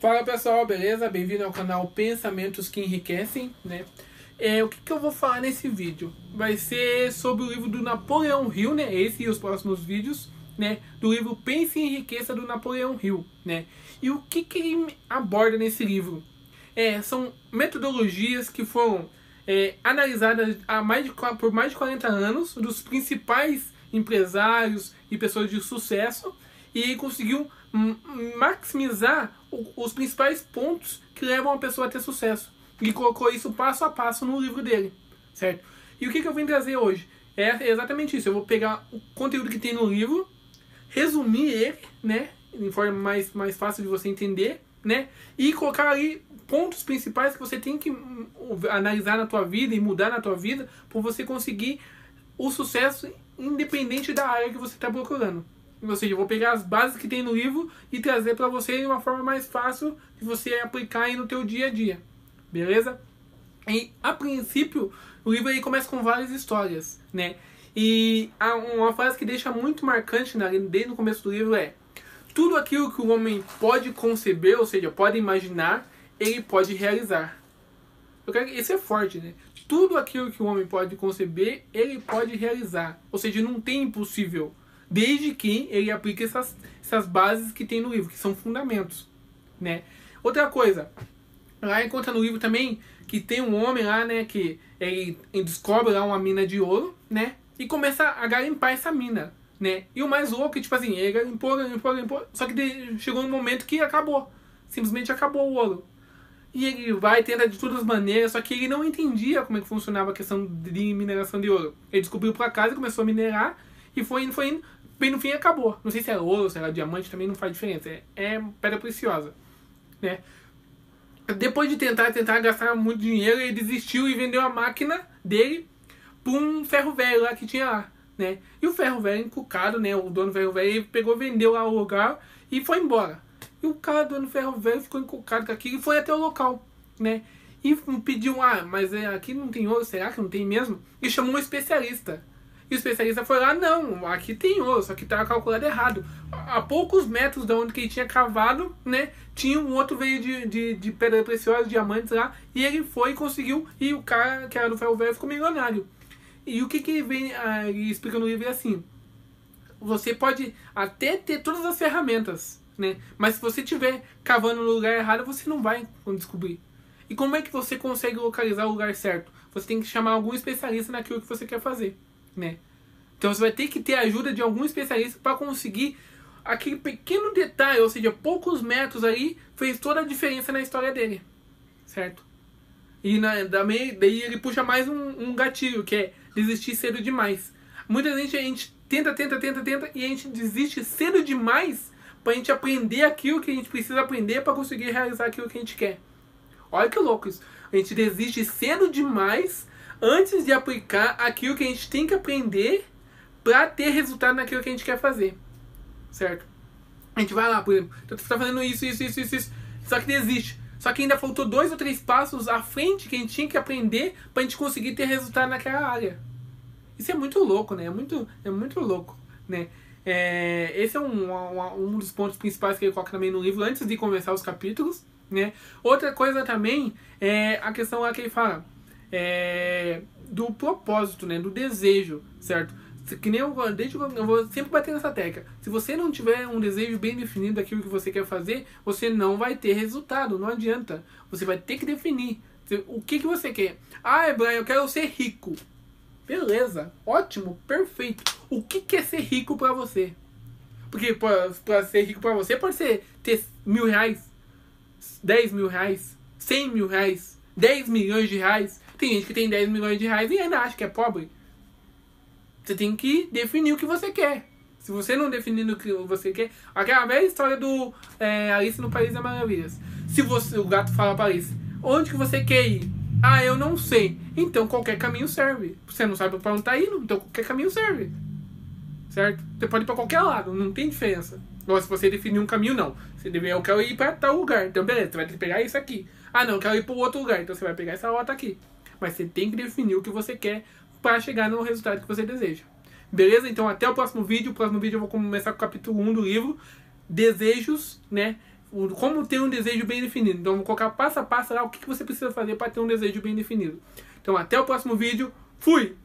Fala pessoal, beleza? Bem-vindo ao canal Pensamentos que Enriquecem, né? É, o que, que eu vou falar nesse vídeo? Vai ser sobre o livro do Napoleão Hill, né? Esse e os próximos vídeos, né? Do livro Pense e Enriqueça do Napoleão Hill, né? E o que, que ele aborda nesse livro? É, são metodologias que foram é, analisadas há mais de, por mais de 40 anos dos principais empresários e pessoas de sucesso e conseguiu maximizar os principais pontos que levam a pessoa a ter sucesso. E colocou isso passo a passo no livro dele, certo? E o que, que eu vim trazer hoje? É exatamente isso. Eu vou pegar o conteúdo que tem no livro, resumir ele, né? Em forma mais, mais fácil de você entender, né? E colocar ali pontos principais que você tem que hum, analisar na tua vida e mudar na tua vida para você conseguir o sucesso independente da área que você está procurando. Ou seja, eu vou pegar as bases que tem no livro e trazer para você de uma forma mais fácil de você aplicar no teu dia a dia. Beleza? E a princípio, o livro aí começa com várias histórias, né? E uma frase que deixa muito marcante né, desde o começo do livro é: tudo aquilo que o homem pode conceber, ou seja, pode imaginar, ele pode realizar. Eu quero, isso é forte, né? Tudo aquilo que o homem pode conceber, ele pode realizar. Ou seja, não tem impossível desde que ele aplique essas, essas bases que tem no livro, que são fundamentos, né? Outra coisa, lá encontra no livro também que tem um homem lá, né, que ele descobre lá uma mina de ouro, né, e começa a garimpar essa mina, né? E o mais louco é, tipo assim, ele garimpou, garimpou, garimpou, só que chegou um momento que acabou, simplesmente acabou o ouro. E ele vai, tenta de todas as maneiras, só que ele não entendia como é que funcionava a questão de mineração de ouro. Ele descobriu por acaso, começou a minerar, e foi indo, foi indo, bem no fim acabou. Não sei se é ouro, se era diamante, também não faz diferença. É, é pedra preciosa, né? Depois de tentar, tentar gastar muito dinheiro, ele desistiu e vendeu a máquina dele para um ferro velho lá que tinha lá, né? E o ferro velho encucado, né? O dono do ferro velho pegou, vendeu lá o lugar e foi embora. E o cara do dono do ferro velho ficou encucado com aquilo e foi até o local, né? E pediu, ah, mas é, aqui não tem ouro, será que não tem mesmo? E chamou um especialista. E o especialista foi lá, não, aqui tem ouro, só que estava calculado errado. A poucos metros de onde que ele tinha cavado, né, tinha um outro veio de, de, de pedra preciosa, diamantes lá, e ele foi e conseguiu, e o cara que era do ferro velho ficou milionário. E o que que vem, ah, ele explica no livro é assim, você pode até ter todas as ferramentas, né, mas se você estiver cavando no lugar errado, você não vai descobrir. E como é que você consegue localizar o lugar certo? Você tem que chamar algum especialista naquilo que você quer fazer né? Então você vai ter que ter a ajuda de algum especialista para conseguir aquele pequeno detalhe, ou seja, poucos metros aí, fez toda a diferença na história dele, certo? E na, daí, daí ele puxa mais um, um gatilho, que é desistir cedo demais. Muita gente a gente tenta, tenta, tenta, tenta e a gente desiste cedo demais para a gente aprender aquilo que a gente precisa aprender para conseguir realizar aquilo que a gente quer. Olha que louco isso. A gente desiste cedo demais antes de aplicar aquilo que a gente tem que aprender para ter resultado naquilo que a gente quer fazer. Certo? A gente vai lá, por exemplo, então você está fazendo isso, isso, isso, isso, isso, só que desiste. Só que ainda faltou dois ou três passos à frente que a gente tinha que aprender para a gente conseguir ter resultado naquela área. Isso é muito louco, né? É muito, é muito louco, né? É, esse é um, um, um dos pontos principais que ele coloca também no livro antes de começar os capítulos, né? Outra coisa também é a questão lá que ele fala é, do propósito, né? Do desejo, certo? Que nem eu, desde eu vou sempre bater nessa tecla. Se você não tiver um desejo bem definido daquilo que você quer fazer, você não vai ter resultado. Não adianta. Você vai ter que definir o que, que você quer. Ah, Brian, eu quero ser rico. Beleza, ótimo, perfeito. O que, que é ser rico para você? Porque para ser rico para você pode ser ter mil reais, dez mil reais, cem mil reais, dez milhões de reais. Tem gente que tem 10 milhões de reais e ainda acha que é pobre. Você tem que definir o que você quer. Se você não definir o que você quer. Aquela velha história do é, Alice no País das Maravilhas. Se você, o gato fala para Alice: Onde que você quer ir? Ah, eu não sei. Então qualquer caminho serve. Você não sabe para onde tá indo, então qualquer caminho serve. Certo? Você pode ir para qualquer lado, não tem diferença. Ou se você definir um caminho, não. Você deve, eu quero ir para tal lugar. Então, beleza, você vai ter que pegar isso aqui. Ah, não, eu quero ir para outro lugar. Então você vai pegar essa rota aqui mas você tem que definir o que você quer para chegar no resultado que você deseja. Beleza? Então até o próximo vídeo. O próximo vídeo eu vou começar com o capítulo 1 do livro, Desejos, né? como ter um desejo bem definido. Então, vou colocar passo a passo lá o que você precisa fazer para ter um desejo bem definido. Então, até o próximo vídeo. Fui!